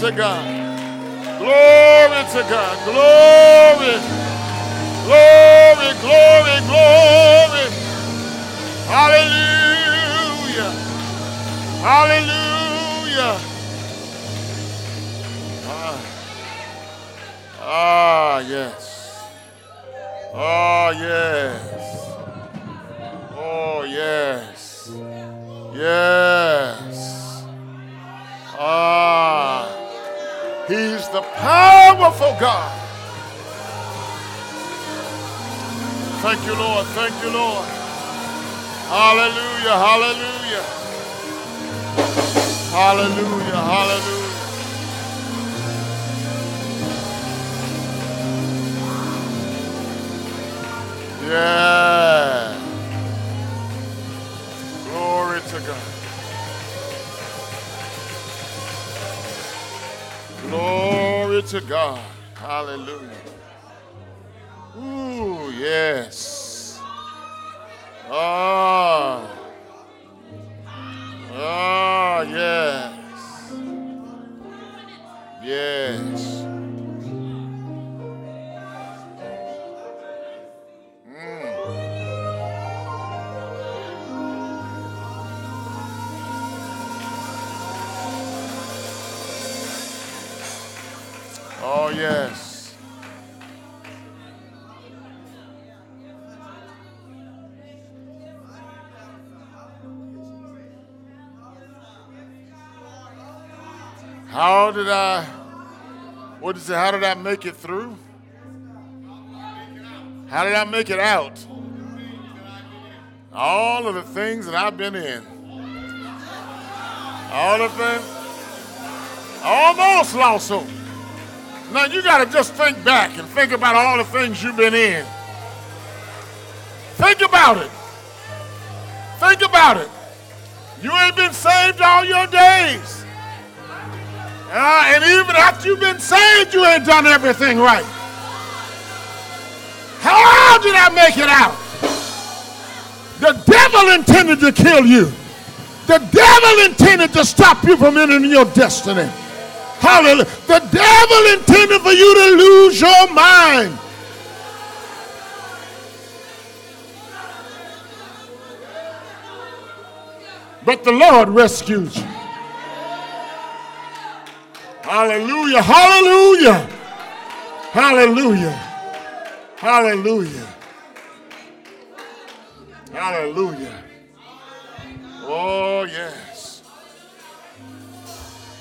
to God. Glory to God. Glory. Glory, glory, glory. Hallelujah. Hallelujah. Ah, ah yes. Oh, yes. Oh, yes. Yes. Ah, He's the powerful God. Thank you, Lord. Thank you, Lord. Hallelujah. Hallelujah. Hallelujah. Hallelujah. Yeah. Glory to God. Glory to God. Hallelujah. Ooh, yes. Ah. Ah, yes. Yes. Oh, yes. How did I, what is it, how did I make it through? How did I make it out? All of the things that I've been in. All of them. Almost lost hope. Now you got to just think back and think about all the things you've been in. Think about it. Think about it. You ain't been saved all your days. Uh, and even after you've been saved, you ain't done everything right. How did I make it out? The devil intended to kill you. The devil intended to stop you from entering your destiny. Hallelujah. The devil intended for you to lose your mind. But the Lord rescued you. Hallelujah. Hallelujah. Hallelujah. Hallelujah. Hallelujah. Oh, yes.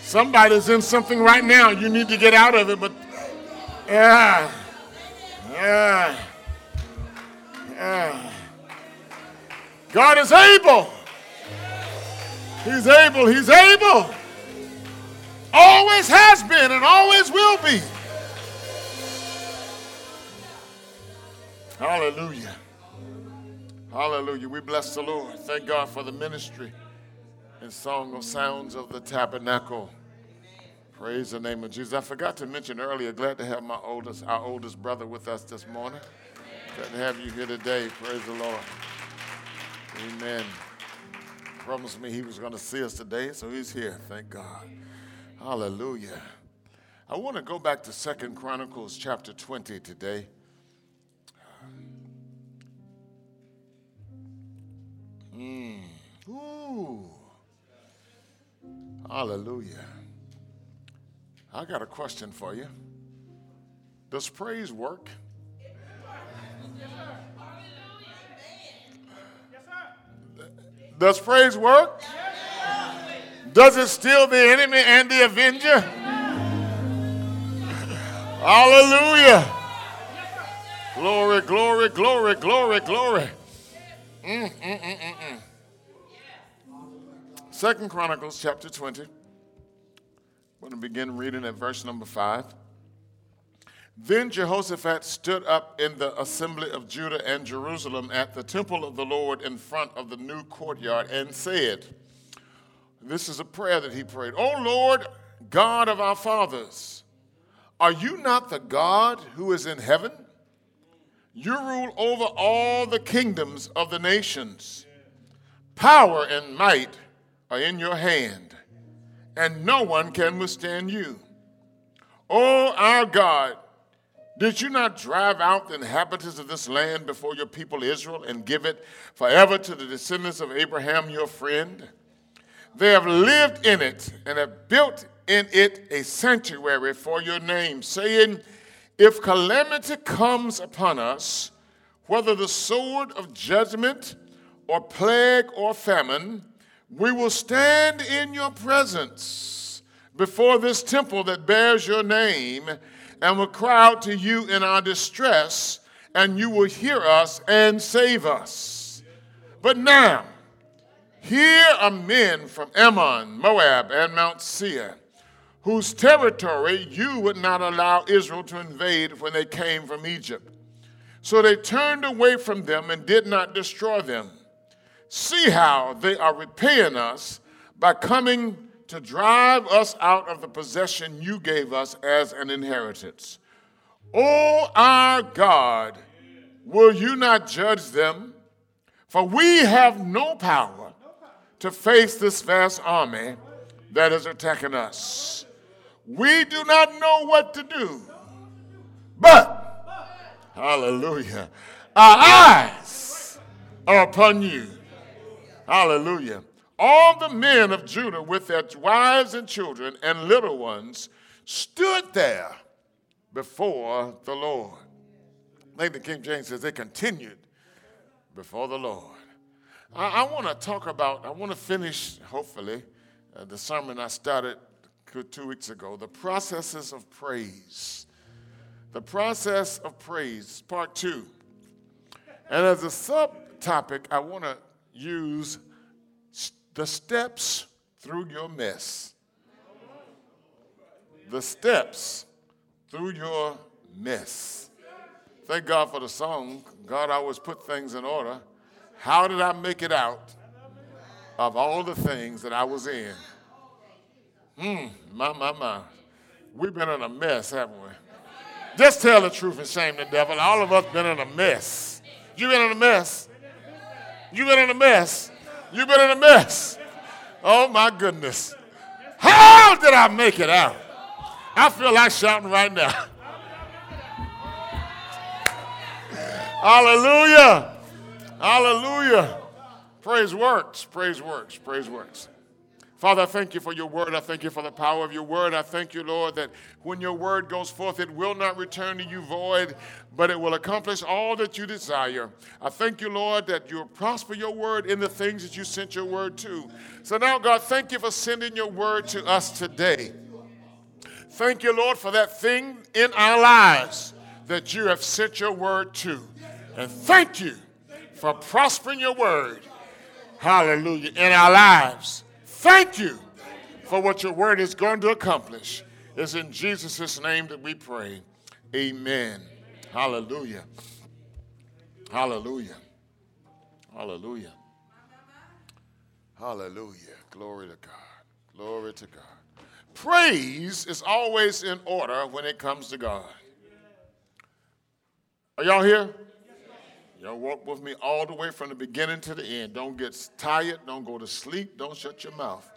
Somebody's in something right now. You need to get out of it, but yeah. Yeah. Yeah. God is able. He's able. He's able. Always has been and always will be. Hallelujah. Hallelujah. We bless the Lord. Thank God for the ministry and song of sounds of the tabernacle. Praise the name of Jesus. I forgot to mention earlier, glad to have my oldest, our oldest brother with us this morning. Glad to have you here today. Praise the Lord. Amen. Promised me he was going to see us today, so he's here. Thank God. Hallelujah. I want to go back to Second Chronicles chapter 20 today. Mm. Ooh. Hallelujah. I got a question for you. Does praise work? Does praise work? Does it steal the enemy and the avenger? Hallelujah. Glory, glory, glory, glory, glory. Mm, mm, mm, mm, mm. Second Chronicles chapter 20. I'm going to begin reading at verse number 5. Then Jehoshaphat stood up in the assembly of Judah and Jerusalem at the temple of the Lord in front of the new courtyard and said, This is a prayer that he prayed, O Lord, God of our fathers, are you not the God who is in heaven? You rule over all the kingdoms of the nations. Power and might are in your hand, and no one can withstand you. Oh, our God, did you not drive out the inhabitants of this land before your people Israel and give it forever to the descendants of Abraham, your friend? They have lived in it and have built in it a sanctuary for your name, saying, If calamity comes upon us, whether the sword of judgment or plague or famine, we will stand in your presence before this temple that bears your name and will cry out to you in our distress, and you will hear us and save us. But now, here are men from Ammon, Moab, and Mount Seir, whose territory you would not allow Israel to invade when they came from Egypt. So they turned away from them and did not destroy them. See how they are repaying us by coming to drive us out of the possession you gave us as an inheritance. O our God, will you not judge them? For we have no power to face this vast army that is attacking us. We do not know what to do, but, hallelujah, our eyes are upon you. Hallelujah all the men of Judah with their wives and children and little ones stood there before the Lord. I think the King James says they continued before the Lord. I, I want to talk about, I want to finish, hopefully, uh, the sermon I started two weeks ago the processes of praise. The process of praise, part two. And as a subtopic, I want to use the steps through your mess. The steps through your mess. Thank God for the song. God always put things in order. How did I make it out of all the things that I was in? Hmm, my, my, my. We've been in a mess, haven't we? Just tell the truth and shame the devil. All of us been in a mess. You been in a mess? You been in a mess? You've been in a mess. Oh my goodness. How did I make it out? I feel like shouting right now. Hallelujah. Hallelujah. Praise works. Praise works. Praise works. Father, I thank you for your word. I thank you for the power of your word. I thank you, Lord, that when your word goes forth, it will not return to you void, but it will accomplish all that you desire. I thank you, Lord, that you'll prosper your word in the things that you sent your word to. So now, God, thank you for sending your word to us today. Thank you, Lord, for that thing in our lives that you have sent your word to. And thank you for prospering your word, hallelujah, in our lives. Thank you for what your word is going to accomplish. It's in Jesus' name that we pray. Amen. Hallelujah. Hallelujah. Hallelujah. Hallelujah. Glory to God. Glory to God. Praise is always in order when it comes to God. Are y'all here? Y'all walk with me all the way from the beginning to the end. Don't get tired. Don't go to sleep. Don't shut your mouth.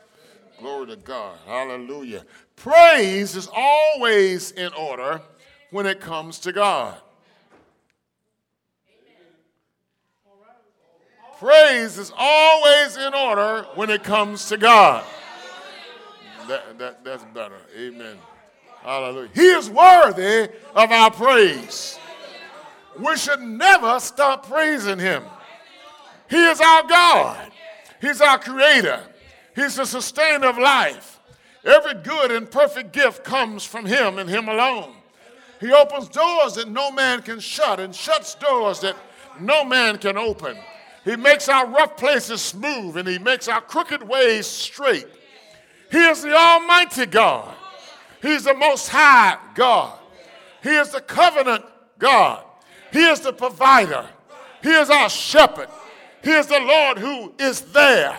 Glory to God. Hallelujah. Praise is always in order when it comes to God. Praise is always in order when it comes to God. That, that, that's better. Amen. Hallelujah. He is worthy of our praise we should never stop praising him. He is our God. He's our creator. He's the sustainer of life. Every good and perfect gift comes from him and him alone. He opens doors that no man can shut and shuts doors that no man can open. He makes our rough places smooth and he makes our crooked ways straight. He is the Almighty God. He's the Most High God. He is the covenant God. He is the provider. He is our shepherd. He is the Lord who is there.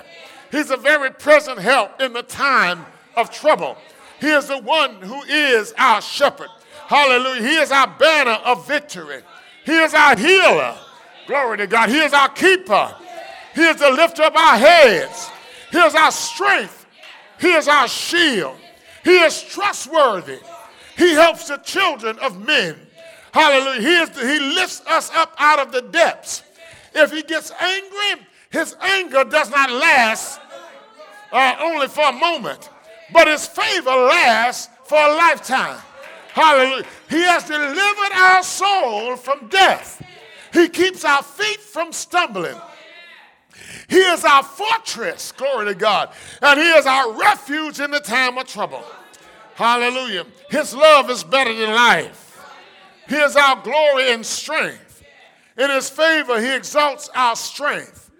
He's a very present help in the time of trouble. He is the one who is our shepherd. Hallelujah. He is our banner of victory. He is our healer. Glory to God. He is our keeper. He is the lifter of our heads. He is our strength. He is our shield. He is trustworthy. He helps the children of men. Hallelujah. He, is he lifts us up out of the depths. If he gets angry, his anger does not last uh, only for a moment, but his favor lasts for a lifetime. Hallelujah. He has delivered our soul from death. He keeps our feet from stumbling. He is our fortress, glory to God, and He is our refuge in the time of trouble. Hallelujah. His love is better than life. He is our glory and strength. In His favor, He exalts our strength.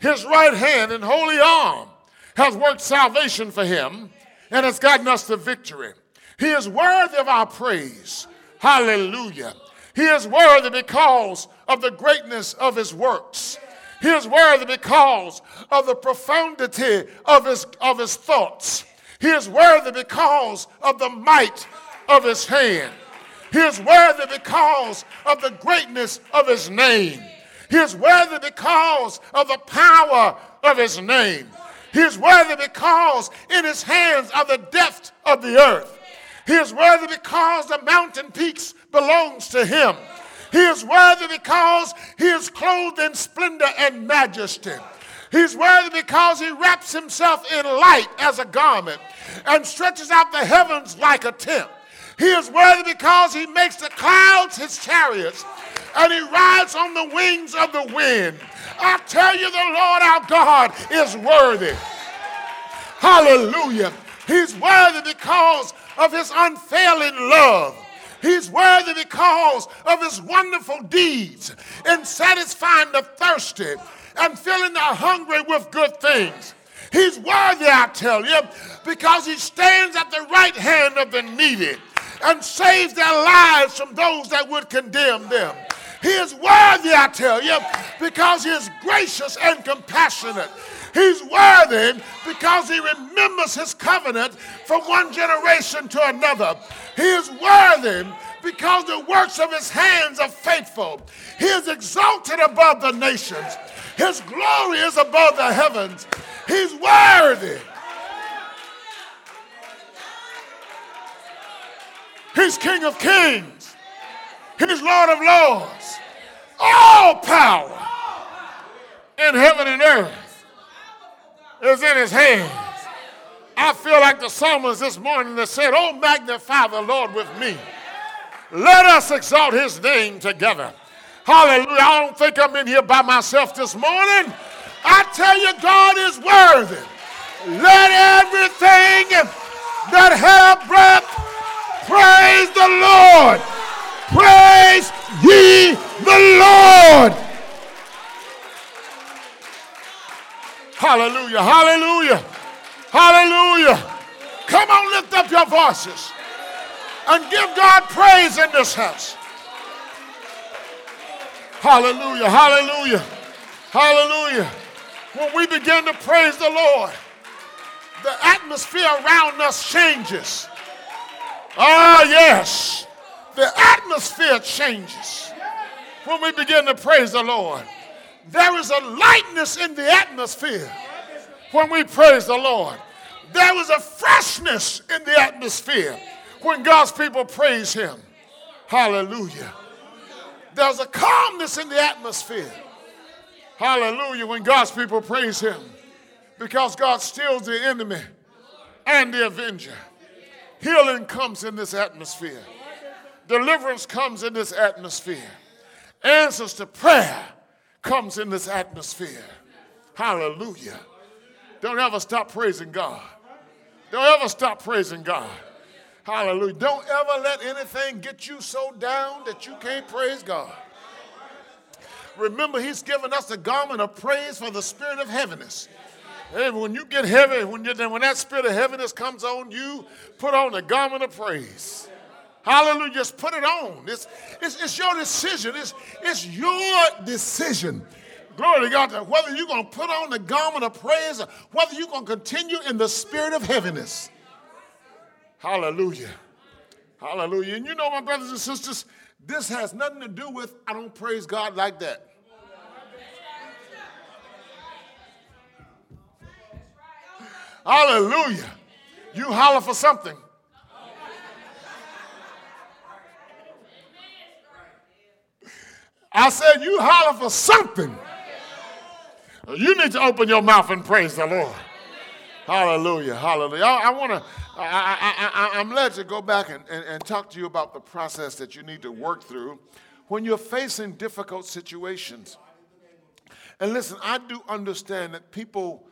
His right hand and holy arm has worked salvation for Him and has gotten us to victory. He is worthy of our praise. Hallelujah. He is worthy because of the greatness of His works. He is worthy because of the profundity of his, of his thoughts. He is worthy because of the might of his hand. He is worthy because of the greatness of his name. He is worthy because of the power of his name. He is worthy because in his hands are the depths of the earth. He is worthy because the mountain peaks belongs to him. He is worthy because he is clothed in splendor and majesty. He's worthy because he wraps himself in light as a garment and stretches out the heavens like a tent. He is worthy because he makes the clouds his chariots and he rides on the wings of the wind. I tell you, the Lord our God is worthy. Hallelujah. He's worthy because of his unfailing love. He's worthy because of his wonderful deeds in satisfying the thirsty and filling the hungry with good things. He's worthy, I tell you, because he stands at the right hand of the needy and saves their lives from those that would condemn them. He is worthy, I tell you, because he is gracious and compassionate. He's worthy because he remembers his covenant from one generation to another. He is worthy because the works of his hands are faithful. He is exalted above the nations. His glory is above the heavens. He's worthy. He's King of kings. He's Lord of lords. All power in heaven and earth is in his hands. I feel like the psalmist this morning that said, Oh, magnify the Lord with me. Let us exalt his name together. Hallelujah. I don't think I'm in here by myself this morning. I tell you, God is worthy. Let everything that have breath praise the Lord. Praise ye the Lord. Hallelujah. Hallelujah. Hallelujah. Come on, lift up your voices and give God praise in this house. Hallelujah. Hallelujah. Hallelujah. When we begin to praise the Lord, the atmosphere around us changes. Ah, yes. The atmosphere changes when we begin to praise the Lord. There is a lightness in the atmosphere when we praise the Lord. There is a freshness in the atmosphere when God's people praise Him. Hallelujah. There's a calmness in the atmosphere. Hallelujah. When God's people praise Him. Because God steals the enemy and the avenger. Healing comes in this atmosphere. Deliverance comes in this atmosphere. Answers to prayer comes in this atmosphere. Hallelujah. Don't ever stop praising God. Don't ever stop praising God. Hallelujah. Don't ever let anything get you so down that you can't praise God. Remember, He's given us the garment of praise for the spirit of heaviness. And when you get heavy, when, you, when that spirit of heaviness comes on you, put on the garment of praise. Hallelujah. Just put it on. It's, it's, it's your decision. It's, it's your decision. Glory to God. Whether you're going to put on the garment of praise or whether you're going to continue in the spirit of heaviness. Hallelujah. Hallelujah. And you know, my brothers and sisters, this has nothing to do with I don't praise God like that. Hallelujah. You holler for something. I said, You holler for something. You need to open your mouth and praise the Lord. Hallelujah. Hallelujah. I, I want to, I, am led to go back and, and, and talk to you about the process that you need to work through when you're facing difficult situations. And listen, I do understand that people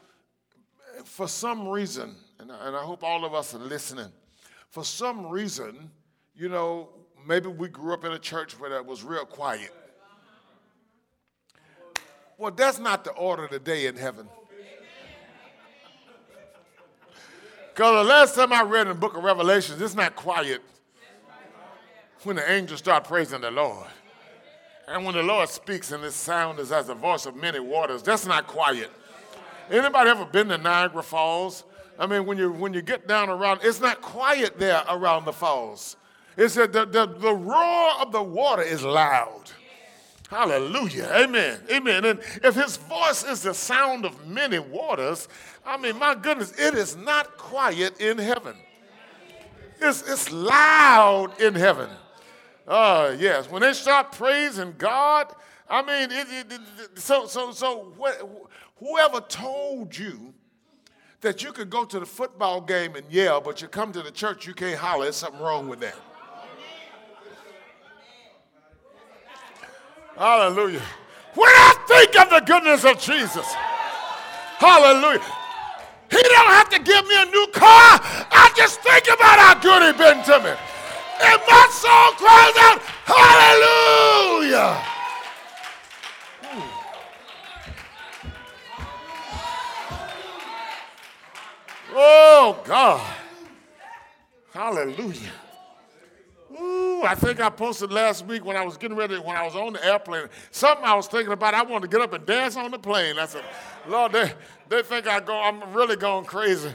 for some reason, and I, and I hope all of us are listening, for some reason, you know, maybe we grew up in a church where that was real quiet. Well, that's not the order of the day in heaven. Because the last time I read in the book of Revelations, it's not quiet when the angels start praising the Lord. And when the Lord speaks and his sound is as the voice of many waters, that's not quiet. Anybody ever been to Niagara Falls? I mean, when you when you get down around, it's not quiet there around the falls. It's that the, the, the roar of the water is loud. Hallelujah. Amen. Amen. And if his voice is the sound of many waters, I mean, my goodness, it is not quiet in heaven. It's, it's loud in heaven. Oh, yes. When they start praising God, I mean, it, it, it, so, so, so whoever told you that you could go to the football game and yell, but you come to the church, you can't holler, there's something wrong with that. Hallelujah. When I think of the goodness of Jesus, hallelujah. He don't have to give me a new car. I just think about how good He's been to me. And my soul cries out, hallelujah. Oh, God. Hallelujah. Ooh, I think I posted last week when I was getting ready, when I was on the airplane, something I was thinking about, I wanted to get up and dance on the plane. I said, Lord, they, they think I go, I'm really going crazy.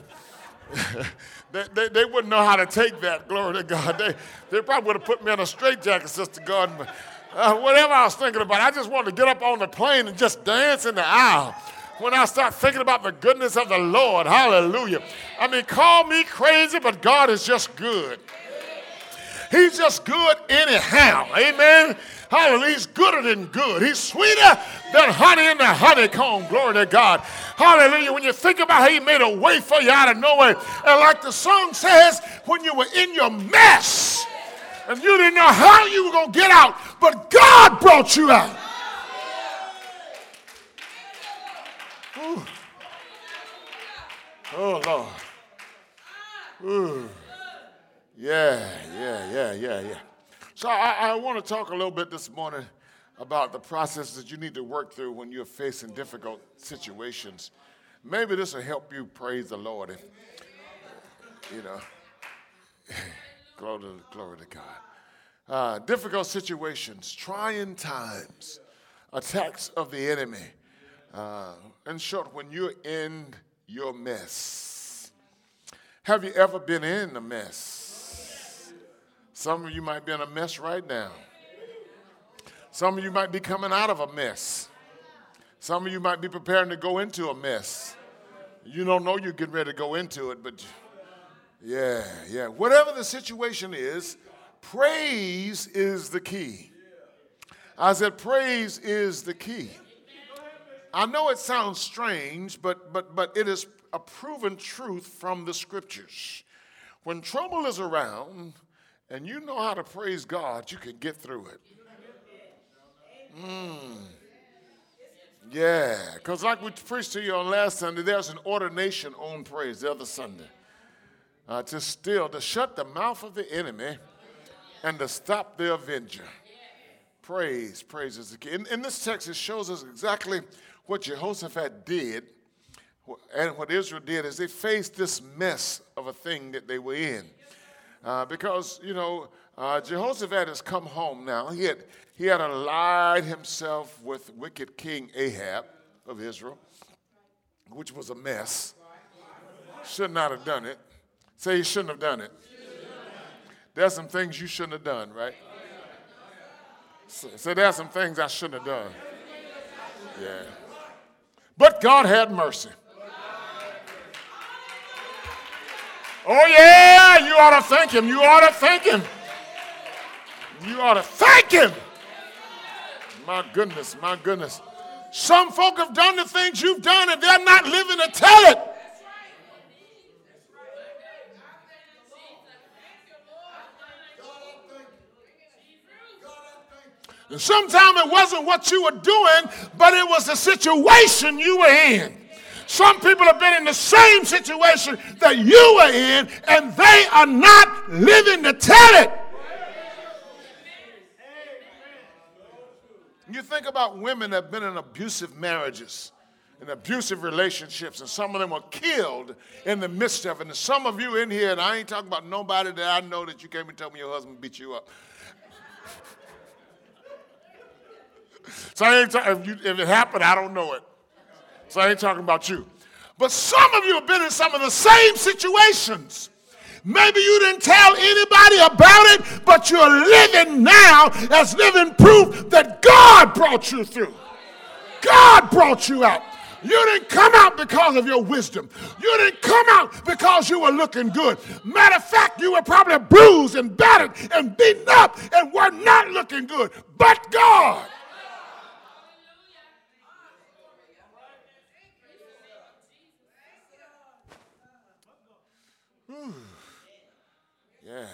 they, they, they, wouldn't know how to take that, glory to God. They, they probably would have put me in a straitjacket, Sister Gordon. But uh, whatever I was thinking about, I just wanted to get up on the plane and just dance in the aisle when I start thinking about the goodness of the Lord. Hallelujah. I mean, call me crazy, but God is just good. He's just good anyhow. Amen. Hallelujah. He's gooder than good. He's sweeter than honey in the honeycomb. Glory to God. Hallelujah. When you think about how he made a way for you out of nowhere, and like the song says, when you were in your mess and you didn't know how you were going to get out, but God brought you out. Ooh. Oh, Lord. Ooh. Yeah, yeah, yeah, yeah, yeah. So I, I want to talk a little bit this morning about the process that you need to work through when you're facing difficult situations. Maybe this will help you praise the Lord. And, you know, glory, to, glory to God. Uh, difficult situations, trying times, attacks of the enemy. Uh, in short, when you're in your mess. Have you ever been in a mess? Some of you might be in a mess right now. Some of you might be coming out of a mess. Some of you might be preparing to go into a mess. You don't know you're getting ready to go into it, but yeah, yeah. Whatever the situation is, praise is the key. I said, praise is the key. I know it sounds strange, but, but, but it is a proven truth from the scriptures. When trouble is around, and you know how to praise God, you can get through it. Mm. Yeah, because like we preached to you on last Sunday, there's an ordination on praise the other Sunday. Uh, to still, to shut the mouth of the enemy and to stop the avenger. Praise, praise is the key. In, in this text, it shows us exactly what Jehoshaphat did and what Israel did is they faced this mess of a thing that they were in. Uh, because, you know, uh, Jehoshaphat has come home now. He had, he had allied himself with wicked King Ahab of Israel, which was a mess. Should not have done it. Say you shouldn't have done it. There's some things you shouldn't have done, right? Say so there's some things I shouldn't have done. Yeah. But God had mercy. Oh, yeah, you ought to thank him. You ought to thank him. You ought to thank him. my goodness, my goodness. Some folk have done the things you've done and they're not living to tell it. And sometimes it wasn't what you were doing, but it was the situation you were in. Some people have been in the same situation that you were in, and they are not living to tell it. You think about women that have been in abusive marriages and abusive relationships, and some of them were killed in the midst of it. And some of you in here, and I ain't talking about nobody that I know that you came and told me your husband beat you up. So I ain't ta- if, you, if it happened, I don't know it. So I ain't talking about you. But some of you have been in some of the same situations. Maybe you didn't tell anybody about it, but you're living now as living proof that God brought you through. God brought you out. You didn't come out because of your wisdom. You didn't come out because you were looking good. Matter of fact, you were probably bruised and battered and beaten up and were not looking good. But God. Yeah.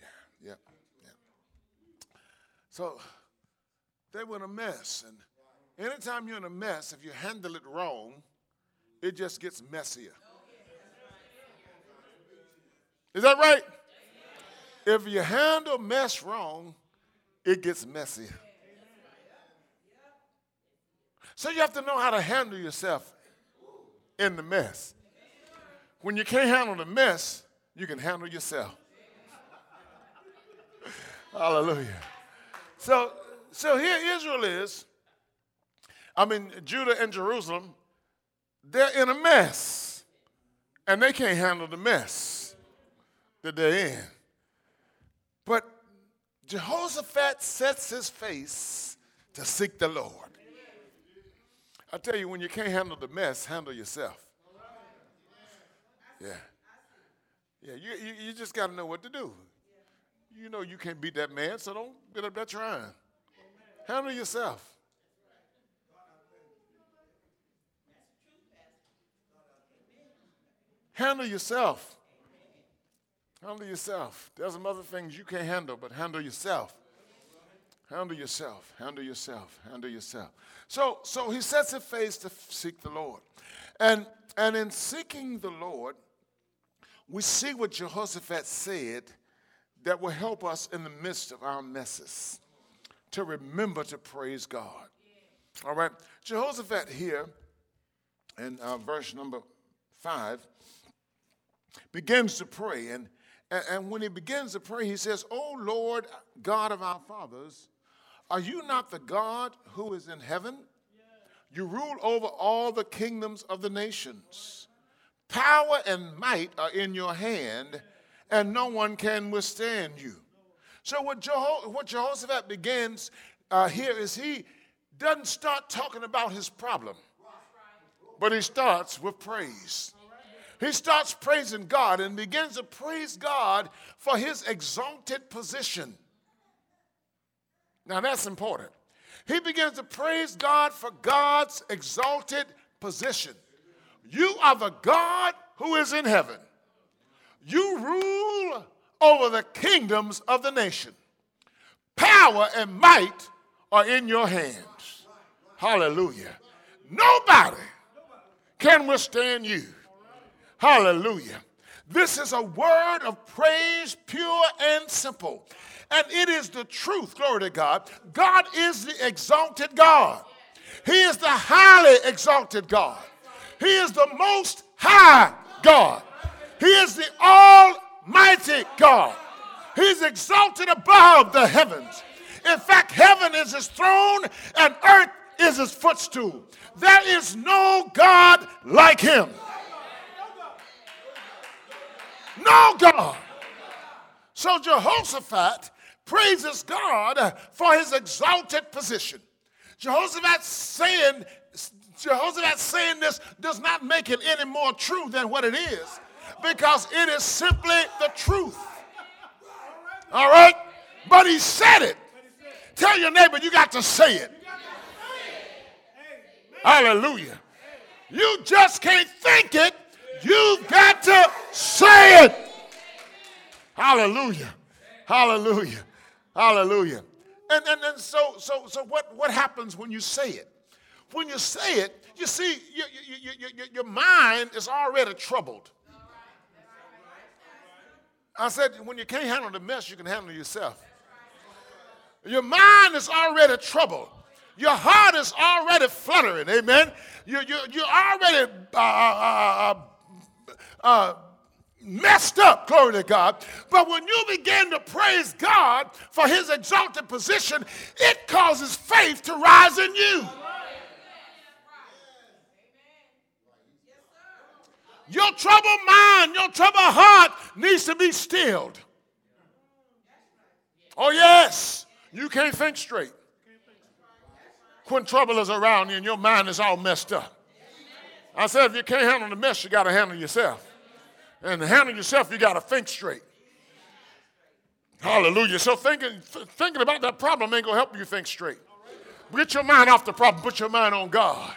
Yeah. Yep. Yep. So they were in a mess. And anytime you're in a mess, if you handle it wrong, it just gets messier. Is that right? If you handle mess wrong, it gets messier. So you have to know how to handle yourself in the mess. When you can't handle the mess, you can handle yourself. Hallelujah. So, so here Israel is. I mean, Judah and Jerusalem, they're in a mess. And they can't handle the mess that they're in. But Jehoshaphat sets his face to seek the Lord. I tell you, when you can't handle the mess, handle yourself. Yeah. Yeah, you, you, you just got to know what to do. You know you can't beat that man, so don't get up there trying. Handle yourself. Handle yourself. Handle yourself. There's some other things you can't handle, but handle yourself. Handle yourself. Handle yourself. Handle yourself. So, so he sets his face to seek the Lord. And, and in seeking the Lord, we see what Jehoshaphat said that will help us in the midst of our messes to remember to praise God. All right, Jehoshaphat here in uh, verse number five begins to pray. And, and when he begins to pray, he says, O Lord, God of our fathers, are you not the God who is in heaven? You rule over all the kingdoms of the nations. Power and might are in your hand, and no one can withstand you. So, what, Jeho- what Jehoshaphat begins uh, here is he doesn't start talking about his problem, but he starts with praise. He starts praising God and begins to praise God for his exalted position. Now, that's important. He begins to praise God for God's exalted position. You are the God who is in heaven. You rule over the kingdoms of the nation. Power and might are in your hands. Hallelujah. Nobody can withstand you. Hallelujah. This is a word of praise, pure and simple. And it is the truth, glory to God. God is the exalted God. He is the highly exalted God. He is the most high God. He is the almighty God. He's exalted above the heavens. In fact, heaven is his throne and earth is his footstool. There is no God like him. No God. So Jehoshaphat praises God for his exalted position. Jehoshaphat saying, Jehoshaphat saying this does not make it any more true than what it is because it is simply the truth. All right? But he said it. Tell your neighbor you got to say it. Hallelujah. You just can't think it. You've got to say it. Hallelujah. Hallelujah. Hallelujah. And, and, and so, so, so what, what happens when you say it? When you say it, you see, your, your, your, your mind is already troubled. I said, when you can't handle the mess, you can handle yourself. Your mind is already troubled. Your heart is already fluttering. Amen. You, you, you're already uh, uh, uh, uh, messed up, glory to God. But when you begin to praise God for his exalted position, it causes faith to rise in you. Your troubled mind, your troubled heart needs to be stilled. Oh, yes, you can't think straight when trouble is around you and your mind is all messed up. I said, if you can't handle the mess, you got to handle yourself. And to handle yourself, you got to think straight. Hallelujah. So thinking, th- thinking about that problem ain't going to help you think straight. Get your mind off the problem, put your mind on God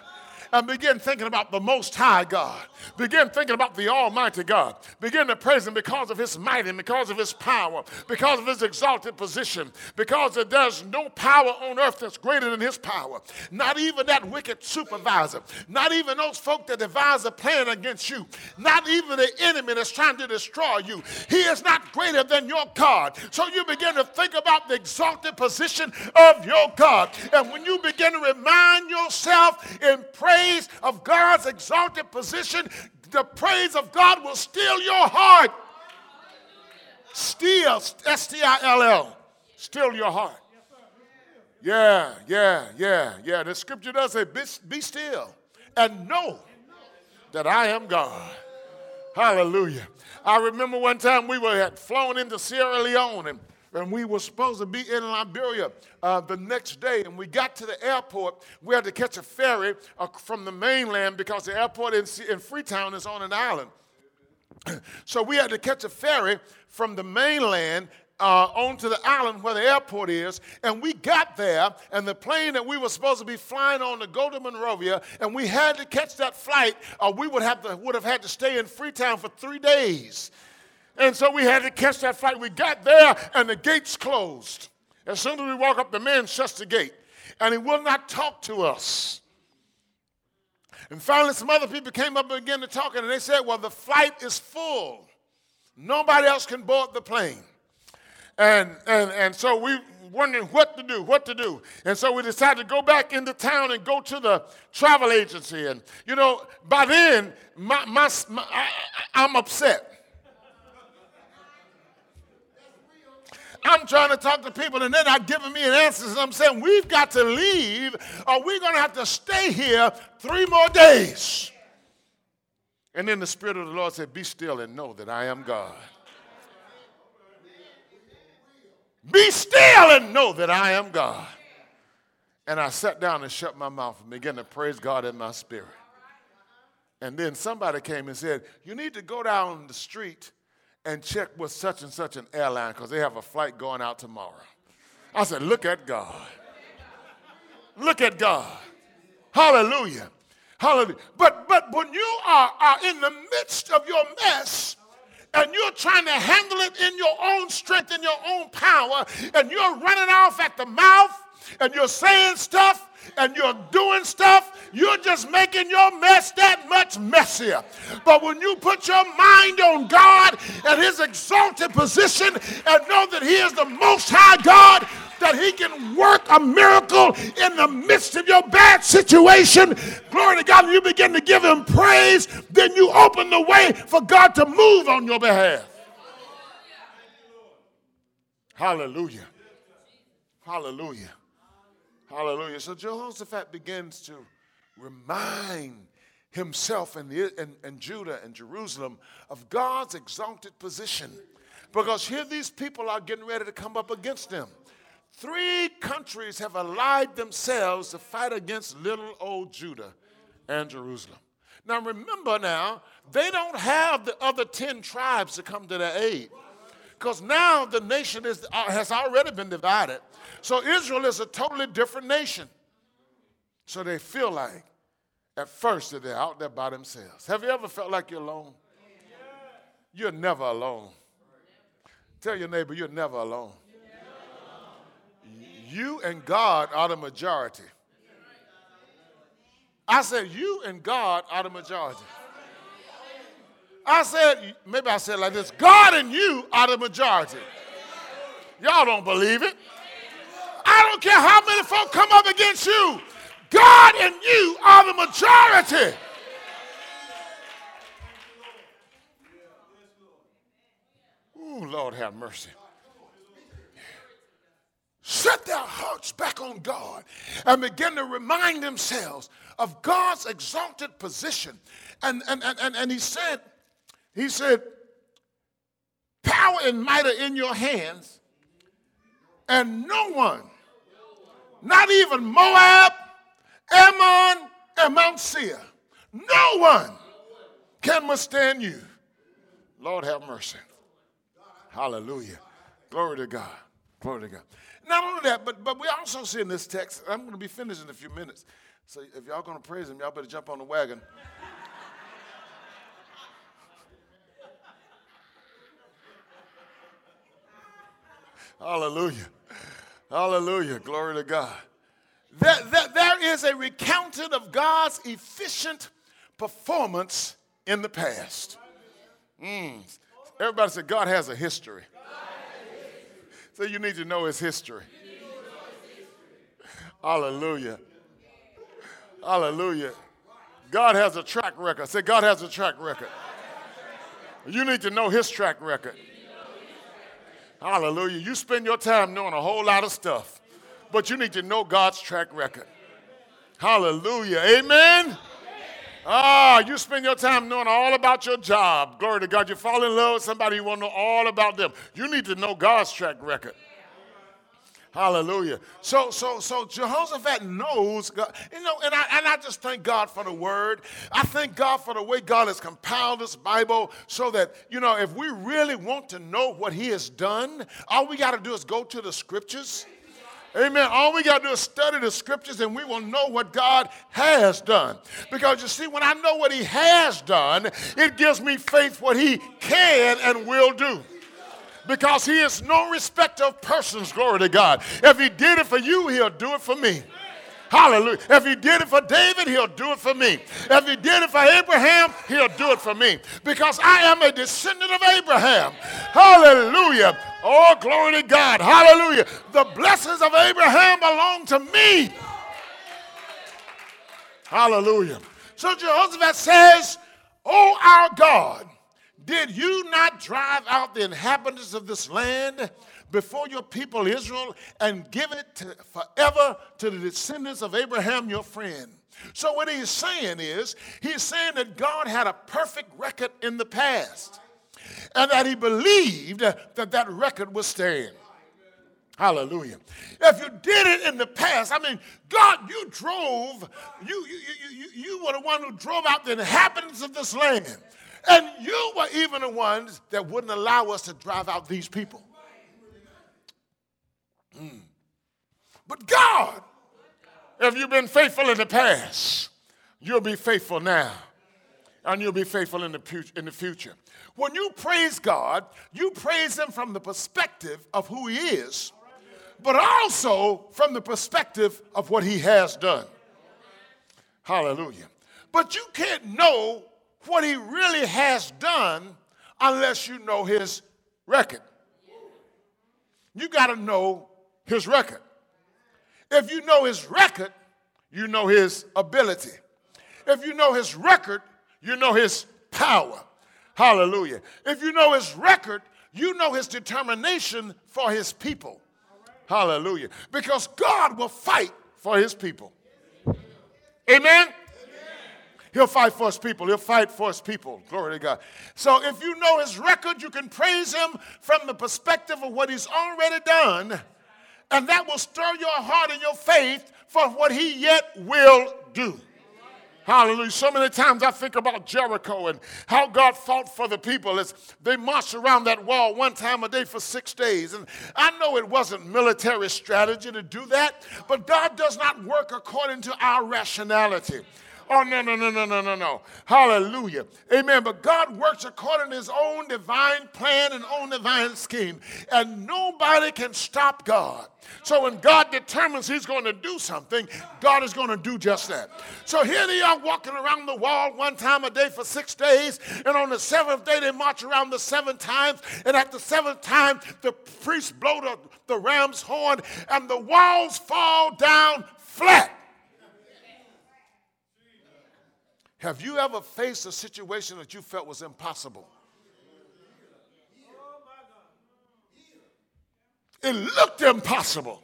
and begin thinking about the Most High God. Begin thinking about the Almighty God. Begin to praise Him because of His might and because of His power, because of His exalted position, because there's no power on earth that's greater than His power. Not even that wicked supervisor, not even those folk that devise a plan against you, not even the enemy that's trying to destroy you. He is not greater than your God. So you begin to think about the exalted position of your God. And when you begin to remind yourself in praise of God's exalted position, the praise of God will steal your heart. Steal, S T I L L, steal your heart. Yeah, yeah, yeah, yeah. The scripture does say, be, be still and know that I am God. Hallelujah. I remember one time we were had flown into Sierra Leone and and we were supposed to be in Liberia uh, the next day. And we got to the airport. We had to catch a ferry uh, from the mainland because the airport in, in Freetown is on an island. so we had to catch a ferry from the mainland uh, onto the island where the airport is, and we got there, and the plane that we were supposed to be flying on to go to Monrovia, and we had to catch that flight, or we would have to, would have had to stay in Freetown for three days. And so we had to catch that flight. We got there and the gates closed. As soon as we walk up, the man shuts the gate and he will not talk to us. And finally, some other people came up and began to talk, and they said, Well, the flight is full. Nobody else can board the plane. And, and, and so we wondering what to do, what to do. And so we decided to go back into town and go to the travel agency. And, you know, by then, my, my, my I, I'm upset. I'm trying to talk to people and they're not giving me an answer. And I'm saying, we've got to leave or we're going to have to stay here three more days. And then the Spirit of the Lord said, Be still and know that I am God. Be still and know that I am God. And I sat down and shut my mouth and began to praise God in my spirit. And then somebody came and said, You need to go down the street and check with such and such an airline because they have a flight going out tomorrow. I said, Look at God. Look at God. Hallelujah. Hallelujah. But but when you are, are in the midst of your mess and you're trying to handle it in your own strength, in your own power, and you're running off at the mouth and you're saying stuff and you're doing stuff, you're just making your mess that much messier. But when you put your mind on God and His exalted position and know that He is the Most High God, that He can work a miracle in the midst of your bad situation, glory to God, and you begin to give Him praise, then you open the way for God to move on your behalf. Hallelujah. Hallelujah. Hallelujah. So Jehoshaphat begins to remind himself and, the, and, and Judah and Jerusalem of God's exalted position. Because here these people are getting ready to come up against them. Three countries have allied themselves to fight against little old Judah and Jerusalem. Now remember now, they don't have the other 10 tribes to come to their aid. Because now the nation is, uh, has already been divided. So Israel is a totally different nation. So they feel like at first that they're out there by themselves. Have you ever felt like you're alone? You're never alone. Tell your neighbor, you're never alone. You and God are the majority. I said, You and God are the majority. I said, maybe I said like this God and you are the majority. Y'all don't believe it. I don't care how many folk come up against you. God and you are the majority. Ooh, Lord have mercy. Set their hearts back on God and begin to remind themselves of God's exalted position. And, and, and, and, and he said, he said, power and might are in your hands, and no one, not even Moab, Ammon, and Mount Seir, no one can withstand you. Lord have mercy. Hallelujah. Glory to God. Glory to God. Not only that, but, but we also see in this text, I'm going to be finished in a few minutes. So if y'all going to praise him, y'all better jump on the wagon. Hallelujah. Hallelujah. Glory to God. That, that there is a recounting of God's efficient performance in the past. Mm. Everybody said God has a history. So you need to know his history. Hallelujah. Hallelujah. God has a track record. Say, God has a track record. You need to know his track record. Hallelujah. You spend your time knowing a whole lot of stuff, but you need to know God's track record. Hallelujah. Amen. Ah, you spend your time knowing all about your job. Glory to God. You fall in love with somebody, you want to know all about them. You need to know God's track record. Hallelujah. So, so, so Jehoshaphat knows God, you know, and I and I just thank God for the word. I thank God for the way God has compiled this Bible so that, you know, if we really want to know what He has done, all we got to do is go to the scriptures Amen. All we got to do is study the scriptures and we will know what God has done. Because you see, when I know what He has done, it gives me faith what He can and will do because he is no respecter of persons, glory to God. If he did it for you, he'll do it for me. Hallelujah. If he did it for David, he'll do it for me. If he did it for Abraham, he'll do it for me. Because I am a descendant of Abraham. Hallelujah. Oh, glory to God. Hallelujah. The blessings of Abraham belong to me. Hallelujah. So Jehoshaphat says, Oh, our God, did you not drive out the inhabitants of this land? before your people Israel and give it to, forever to the descendants of Abraham, your friend. So, what he's saying is, he's saying that God had a perfect record in the past and that he believed that that record would stand. Hallelujah. If you did it in the past, I mean, God, you drove, you, you, you, you, you were the one who drove out the inhabitants of this land. And you were even the ones that wouldn't allow us to drive out these people. Mm. But God, if you've been faithful in the past, you'll be faithful now. And you'll be faithful in the, in the future. When you praise God, you praise Him from the perspective of who He is, but also from the perspective of what He has done. Hallelujah. But you can't know what He really has done unless you know His record. You got to know his record. If you know his record, you know his ability. If you know his record, you know his power. Hallelujah. If you know his record, you know his determination for his people. Hallelujah. Because God will fight for his people. Amen. He'll fight for his people. He'll fight for his people. Glory to God. So if you know his record, you can praise him from the perspective of what he's already done and that will stir your heart and your faith for what he yet will do. Hallelujah. So many times I think about Jericho and how God fought for the people as they marched around that wall one time a day for six days. And I know it wasn't military strategy to do that, but God does not work according to our rationality. Oh, no, no, no, no, no, no, no. Hallelujah. Amen. But God works according to his own divine plan and own divine scheme. And nobody can stop God. So when God determines he's going to do something, God is going to do just that. So here they are walking around the wall one time a day for six days. And on the seventh day, they march around the seven times. And at the seventh time, the priests blow the, the ram's horn and the walls fall down flat. Have you ever faced a situation that you felt was impossible? It looked impossible.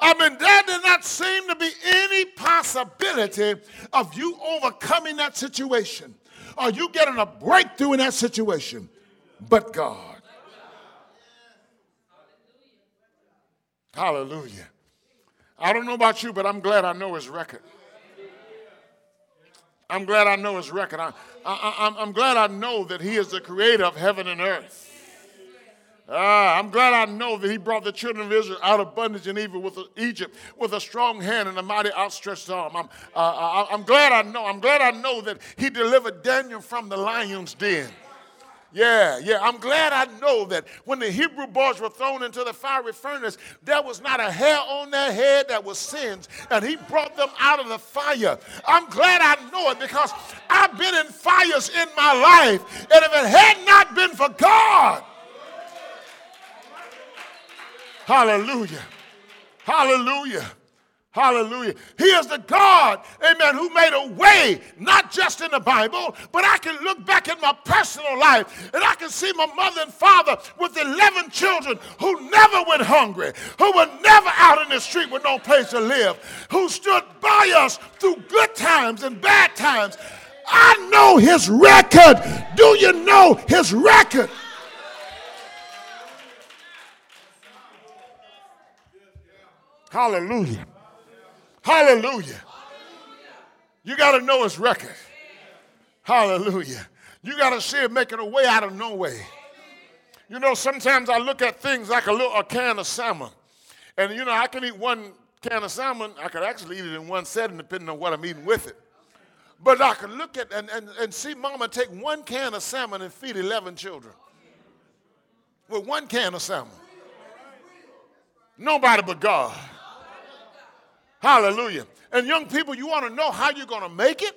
I mean, there did not seem to be any possibility of you overcoming that situation or you getting a breakthrough in that situation, but God. Hallelujah. I don't know about you, but I'm glad I know his record. I'm glad I know his record. I, I, I'm glad I know that he is the creator of heaven and earth. Uh, I'm glad I know that he brought the children of Israel out of bondage and evil with Egypt with a strong hand and a mighty outstretched arm. I'm, uh I, I'm glad I know. I'm glad I know that he delivered Daniel from the lion's den. Yeah, yeah. I'm glad I know that when the Hebrew boys were thrown into the fiery furnace, there was not a hair on their head that was sins, and He brought them out of the fire. I'm glad I know it because I've been in fires in my life, and if it had not been for God, hallelujah, hallelujah. Hallelujah. He is the God, amen, who made a way, not just in the Bible, but I can look back at my personal life and I can see my mother and father with 11 children who never went hungry, who were never out in the street with no place to live, who stood by us through good times and bad times. I know his record. Do you know his record? Hallelujah. Hallelujah. You got to know his record. Hallelujah. You got to see it making a way out of no way. You know, sometimes I look at things like a little a can of salmon. And you know, I can eat one can of salmon. I could actually eat it in one setting depending on what I'm eating with it. But I could look at and, and, and see mama take one can of salmon and feed 11 children with one can of salmon. Nobody but God. Hallelujah. And young people, you want to know how you're going to make it?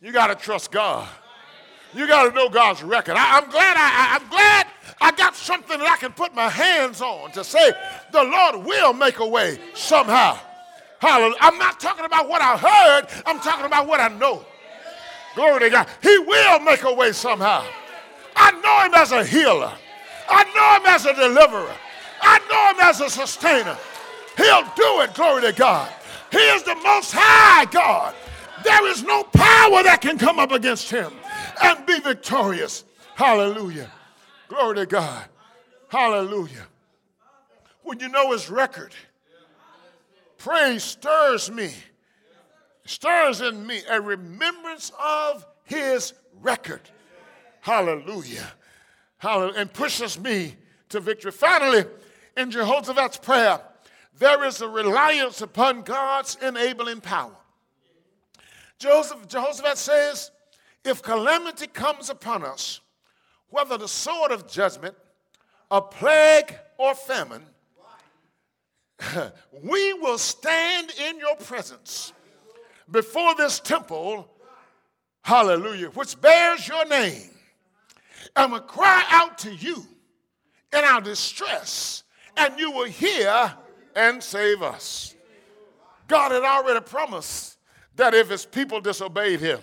You got to trust God. You got to know God's record. I, am glad I, I'm glad I got something that I can put my hands on to say the Lord will make a way somehow. Hallelujah. I'm not talking about what I heard. I'm talking about what I know. Glory to God. He will make a way somehow. I know him as a healer. I know him as a deliverer. I know him as a sustainer. He'll do it. Glory to God. He is the most high God. There is no power that can come up against him and be victorious. Hallelujah. Glory to God. Hallelujah. When you know his record, praise stirs me, stirs in me a remembrance of his record. Hallelujah. Hallelujah. And pushes me to victory. Finally, in Jehoshaphat's prayer, there is a reliance upon God's enabling power. Joseph, Jehoshaphat says, if calamity comes upon us, whether the sword of judgment, a plague, or famine, we will stand in your presence before this temple, hallelujah, which bears your name, and will cry out to you in our distress, and you will hear and save us. God had already promised that if his people disobeyed him,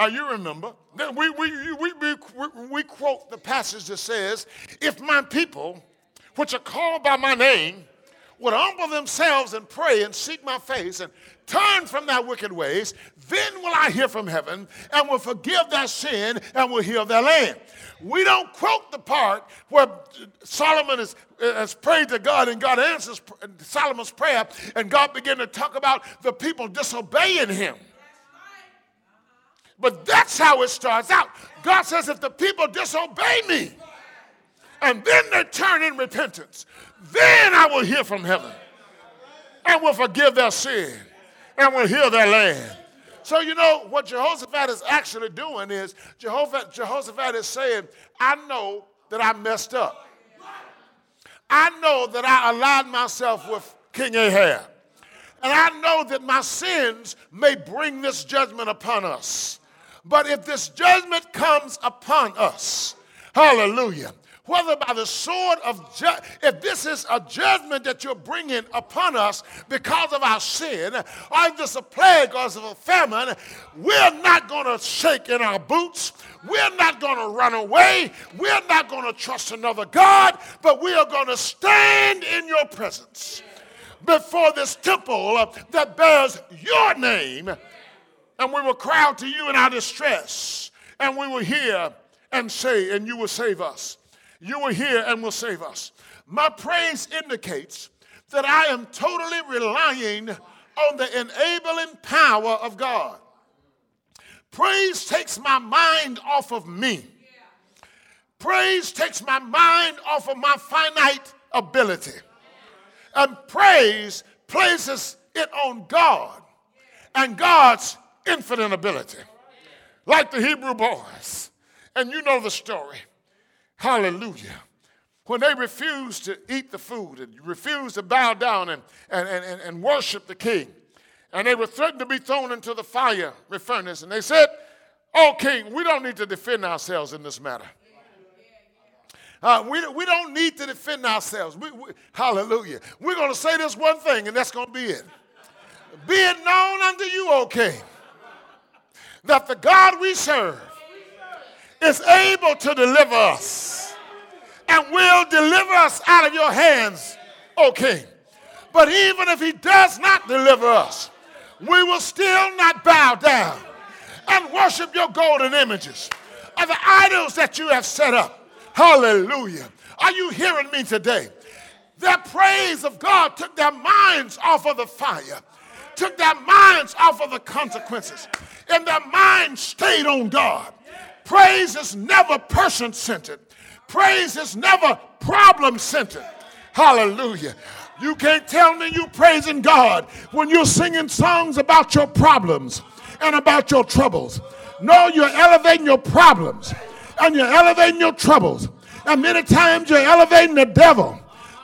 now you remember, we, we, we, we, we quote the passage that says, If my people, which are called by my name, would humble themselves and pray and seek my face and turn from their wicked ways, then will I hear from heaven and will forgive their sin and will heal their land. We don't quote the part where Solomon is, has prayed to God and God answers Solomon's prayer and God began to talk about the people disobeying him. But that's how it starts out. God says, if the people disobey me and then they turn in repentance, then I will hear from heaven and will forgive their sin and will heal their land. So, you know, what Jehoshaphat is actually doing is Jehovah, Jehoshaphat is saying, I know that I messed up. I know that I aligned myself with King Ahab. And I know that my sins may bring this judgment upon us. But if this judgment comes upon us, hallelujah, whether by the sword of ju- if this is a judgment that you're bringing upon us because of our sin, or if this a plague or a famine, we're not going to shake in our boots. We're not going to run away. We're not going to trust another God, but we are going to stand in your presence before this temple that bears your name and we will cry out to you in our distress, and we will hear and say, and you will save us. You will hear and will save us. My praise indicates that I am totally relying on the enabling power of God. Praise takes my mind off of me. Praise takes my mind off of my finite ability. And praise places it on God and God's infinite ability, like the Hebrew boys. And you know the story. Hallelujah. When they refused to eat the food and refused to bow down and, and, and, and worship the king, and they were threatened to be thrown into the fire furnace, and they said, Oh, king, we don't need to defend ourselves in this matter. Uh, we, we don't need to defend ourselves. We, we, hallelujah. We're going to say this one thing, and that's going to be it. Be it known unto you, O king, that the God we serve is able to deliver us and will deliver us out of your hands, O King. But even if he does not deliver us, we will still not bow down and worship your golden images and the idols that you have set up. Hallelujah. Are you hearing me today? Their praise of God took their minds off of the fire, took their minds off of the consequences and their mind stayed on God. Praise is never person centered, praise is never problem centered. Hallelujah. You can't tell me you're praising God when you're singing songs about your problems and about your troubles. No, you're elevating your problems and you're elevating your troubles. And many times you're elevating the devil.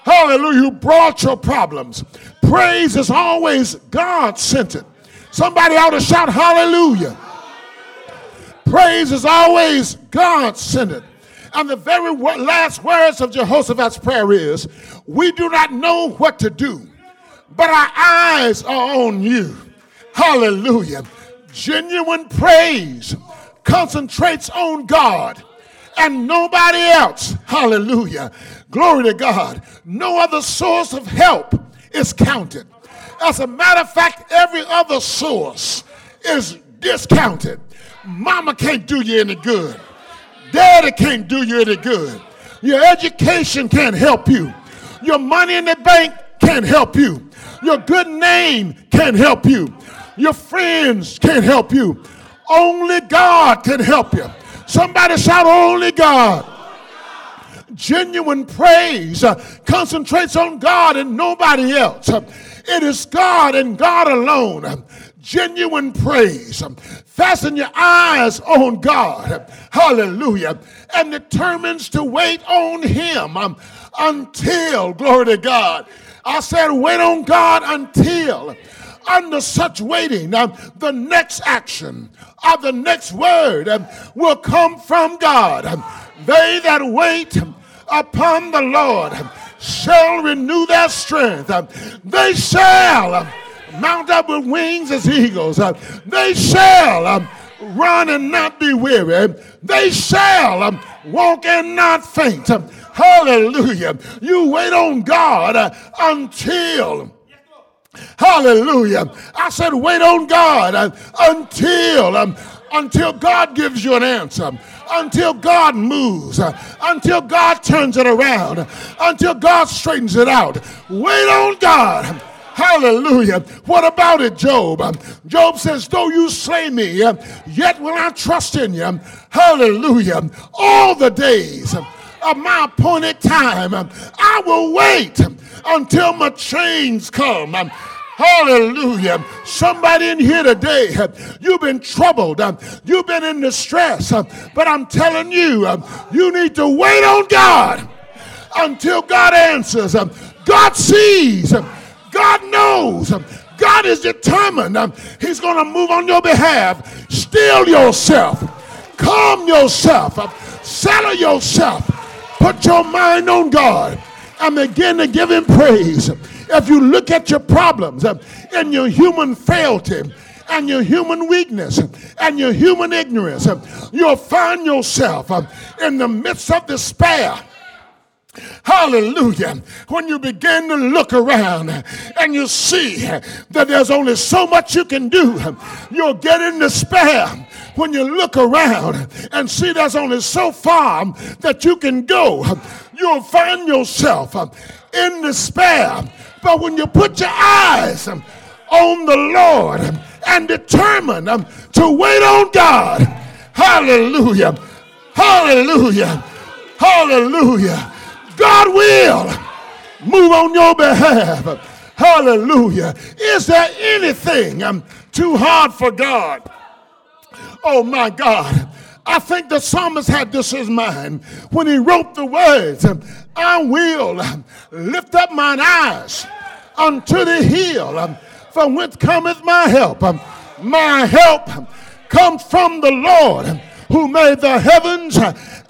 Hallelujah, you brought your problems. Praise is always God centered. Somebody ought to shout hallelujah. Praise is always God centered. And the very last words of Jehoshaphat's prayer is, We do not know what to do, but our eyes are on you. Hallelujah. Genuine praise concentrates on God and nobody else. Hallelujah. Glory to God. No other source of help is counted. As a matter of fact, every other source is discounted. Mama can't do you any good. Daddy can't do you any good. Your education can't help you. Your money in the bank can't help you. Your good name can't help you. Your friends can't help you. Only God can help you. Somebody shout, Only God. Genuine praise uh, concentrates on God and nobody else. It is God and God alone. Genuine praise. Fasten your eyes on God. Hallelujah. And determines to wait on Him um, until, glory to God. I said, wait on God until under such waiting, uh, the next action or the next word uh, will come from God. They that wait upon the Lord shall renew their strength. They shall mount up with wings as eagles. Um, they shall um, run and not be weary. They shall um, walk and not faint. Hallelujah. You wait on God uh, until. Hallelujah. I said, wait on God uh, until until God gives you an answer, until God moves, until God turns it around, until God straightens it out. Wait on God. Hallelujah. What about it, Job? Job says, Though you slay me, yet will I trust in you. Hallelujah. All the days of my appointed time, I will wait until my chains come. Hallelujah. Somebody in here today, you've been troubled, you've been in distress, but I'm telling you, you need to wait on God until God answers. God sees. God knows. God is determined. He's going to move on your behalf. Still yourself. Calm yourself. Settle yourself. Put your mind on God and begin to give Him praise. If you look at your problems and your human frailty, and your human weakness and your human ignorance, you'll find yourself in the midst of despair Hallelujah. When you begin to look around and you see that there's only so much you can do, you'll get in despair. When you look around and see there's only so far that you can go, you'll find yourself in despair. But when you put your eyes on the Lord and determine to wait on God, hallelujah, hallelujah, hallelujah God will move on your behalf. Hallelujah. Is there anything um, too hard for God? Oh my God. I think the psalmist had this in mind when he wrote the words, um, I will um, lift up mine eyes unto the hill from whence cometh my help. My help comes from the Lord who made the heavens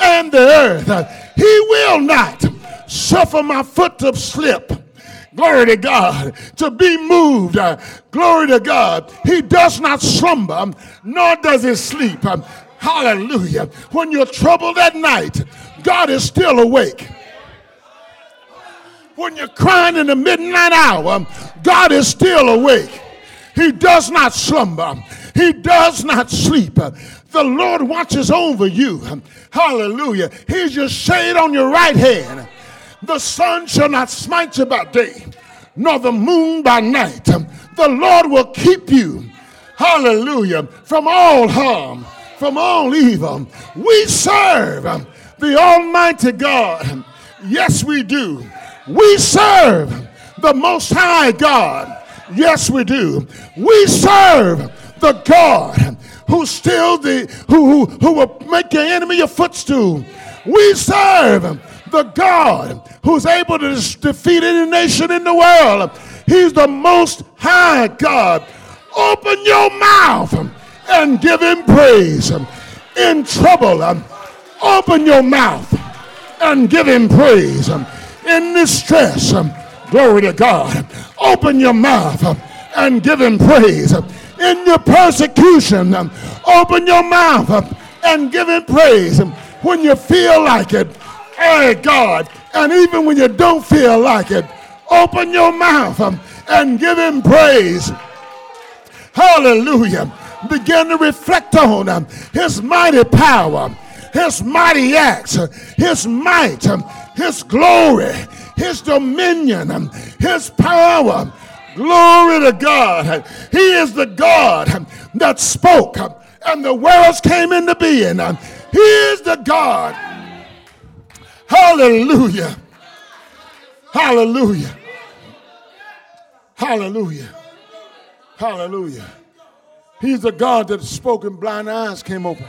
and the earth. He will not suffer my foot to slip. Glory to God. To be moved. Glory to God. He does not slumber, nor does he sleep. Hallelujah. When you're troubled at night, God is still awake. When you're crying in the midnight hour, God is still awake. He does not slumber. He does not sleep. The Lord watches over you. Hallelujah. He's your shade on your right hand the sun shall not smite you by day, nor the moon by night. The Lord will keep you, hallelujah, from all harm, from all evil. We serve the Almighty God. Yes, we do. We serve the Most High God. Yes, we do. We serve the God who still the who, who, who will make your enemy your footstool. We serve the God who's able to defeat any nation in the world. He's the most high God. Open your mouth and give him praise. In trouble, open your mouth and give him praise. In distress, glory to God. Open your mouth and give him praise. In your persecution, open your mouth and give him praise. When you feel like it, Hey, God. And even when you don't feel like it, open your mouth um, and give him praise. Hallelujah. Begin to reflect on um, his mighty power, his mighty acts, his might, um, his glory, his dominion, his power. Glory to God. He is the God that spoke and the worlds came into being. He is the God Hallelujah. Hallelujah. Hallelujah. Hallelujah. He's the God that spoke and blind eyes came open.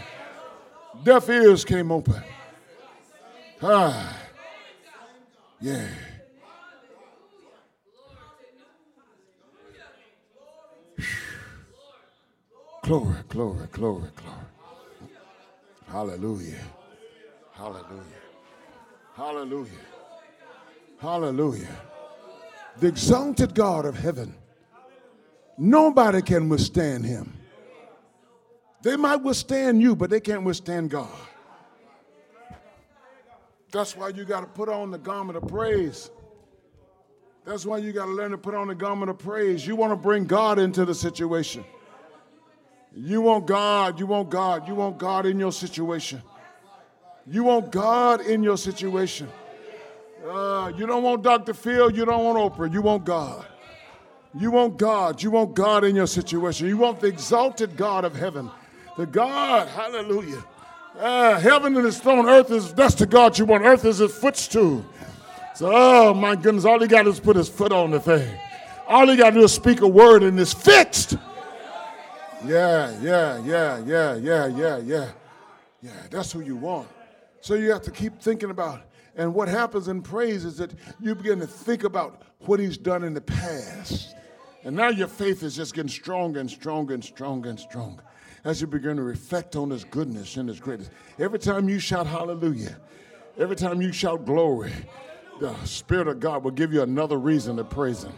Deaf ears came open. Ah. Yeah. Glory, glory, glory, glory. Hallelujah. Hallelujah. Hallelujah. Hallelujah. The exalted God of heaven. Nobody can withstand him. They might withstand you, but they can't withstand God. That's why you got to put on the garment of praise. That's why you got to learn to put on the garment of praise. You want to bring God into the situation. You want God, you want God, you want God in your situation. You want God in your situation. Uh, you don't want Dr. Phil, you don't want Oprah, you want God. You want God. You want God in your situation. You want the exalted God of heaven. The God, hallelujah. Uh, heaven and his throne, earth is, that's the God you want. Earth is his footstool. So, oh my goodness, all he got to do is put his foot on the thing. All he got to do is speak a word and it's fixed. Yeah, yeah, yeah, yeah, yeah, yeah, yeah. Yeah, that's who you want. So you have to keep thinking about. And what happens in praise is that you begin to think about what he's done in the past. And now your faith is just getting stronger and stronger and stronger and stronger as you begin to reflect on his goodness and his greatness. Every time you shout hallelujah, every time you shout glory, the Spirit of God will give you another reason to praise him.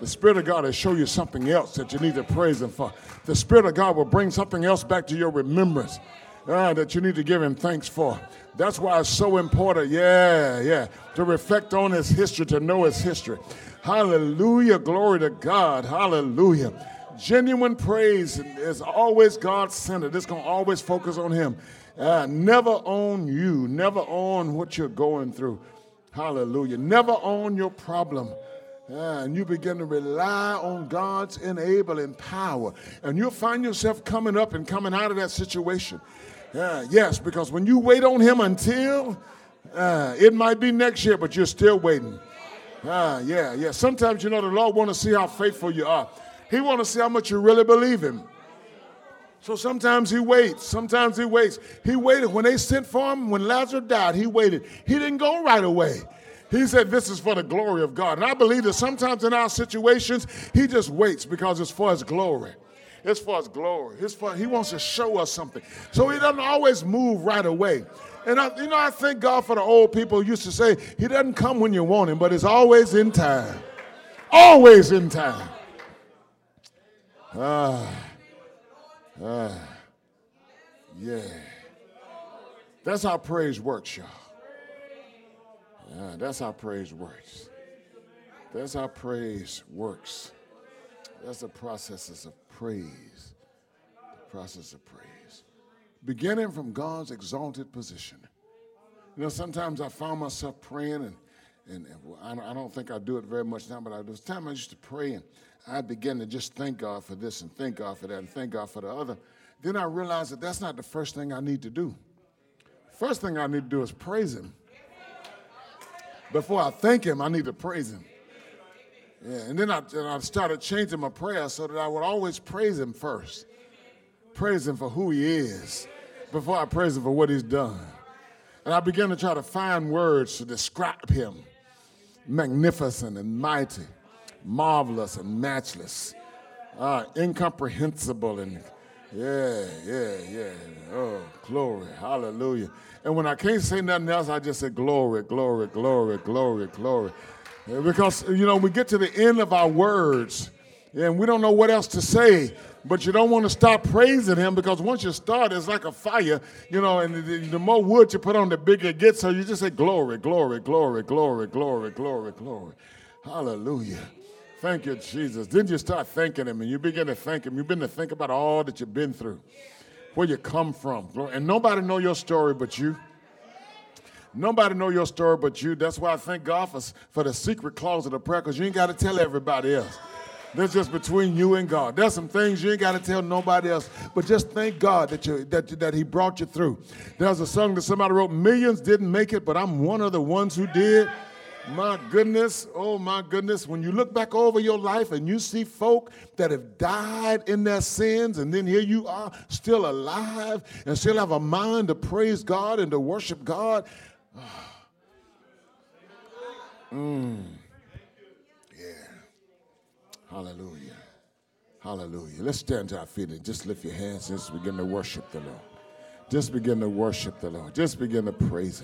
The Spirit of God will show you something else that you need to praise him for. The Spirit of God will bring something else back to your remembrance uh, that you need to give him thanks for. That's why it's so important, yeah, yeah, to reflect on his history, to know his history. Hallelujah, glory to God, hallelujah. Genuine praise is always God centered, it's going to always focus on him. Uh, never on you, never on what you're going through. Hallelujah. Never on your problem. Uh, and you begin to rely on God's enabling power. And you'll find yourself coming up and coming out of that situation. Uh, yes, because when you wait on Him until uh, it might be next year, but you're still waiting. Uh, yeah, yeah. Sometimes you know the Lord want to see how faithful you are. He want to see how much you really believe Him. So sometimes He waits. Sometimes He waits. He waited when they sent for Him. When Lazarus died, He waited. He didn't go right away. He said, This is for the glory of God. And I believe that sometimes in our situations, He just waits because it's for His glory. It's for His glory. It's for, he wants to show us something. So He doesn't always move right away. And I, you know, I thank God for the old people who used to say, He doesn't come when you want Him, but it's always in time. Always in time. Ah, ah, yeah. That's how praise works, y'all. Uh, that's how praise works. That's how praise works. That's the processes of praise. The process of praise. Beginning from God's exalted position. You know, sometimes I found myself praying, and, and, and I don't think I do it very much now, but I, there was time I used to pray, and I began to just thank God for this and thank God for that and thank God for the other. Then I realized that that's not the first thing I need to do. First thing I need to do is praise Him before I thank him, I need to praise him. Yeah, and then I, and I started changing my prayer so that I would always praise him first. Praise him for who he is before I praise him for what he's done. And I began to try to find words to describe him magnificent and mighty, marvelous and matchless, uh, incomprehensible and yeah, yeah, yeah. Oh, glory, hallelujah. And when I can't say nothing else, I just say glory, glory, glory, glory, glory. Because, you know, we get to the end of our words and we don't know what else to say. But you don't want to stop praising him because once you start, it's like a fire, you know, and the, the more wood you put on, the bigger it gets. So you just say, glory, glory, glory, glory, glory, glory, glory. Hallelujah. Thank you, Jesus. Then you start thanking him and you begin to thank him. You begin to think about all that you've been through where you come from. And nobody know your story but you. Nobody know your story but you. That's why I thank God for, for the secret closet of prayer, because you ain't got to tell everybody else. That's just between you and God. There's some things you ain't got to tell nobody else, but just thank God that you that, that He brought you through. There's a song that somebody wrote, Millions didn't make it, but I'm one of the ones who did. My goodness, oh my goodness, when you look back over your life and you see folk that have died in their sins, and then here you are still alive and still have a mind to praise God and to worship God. Mm. Yeah. Hallelujah. Hallelujah. Let's stand to our feet and just lift your hands and just begin to worship the Lord. Just begin to worship the Lord. Just begin to praise Him.